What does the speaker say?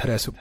interessa.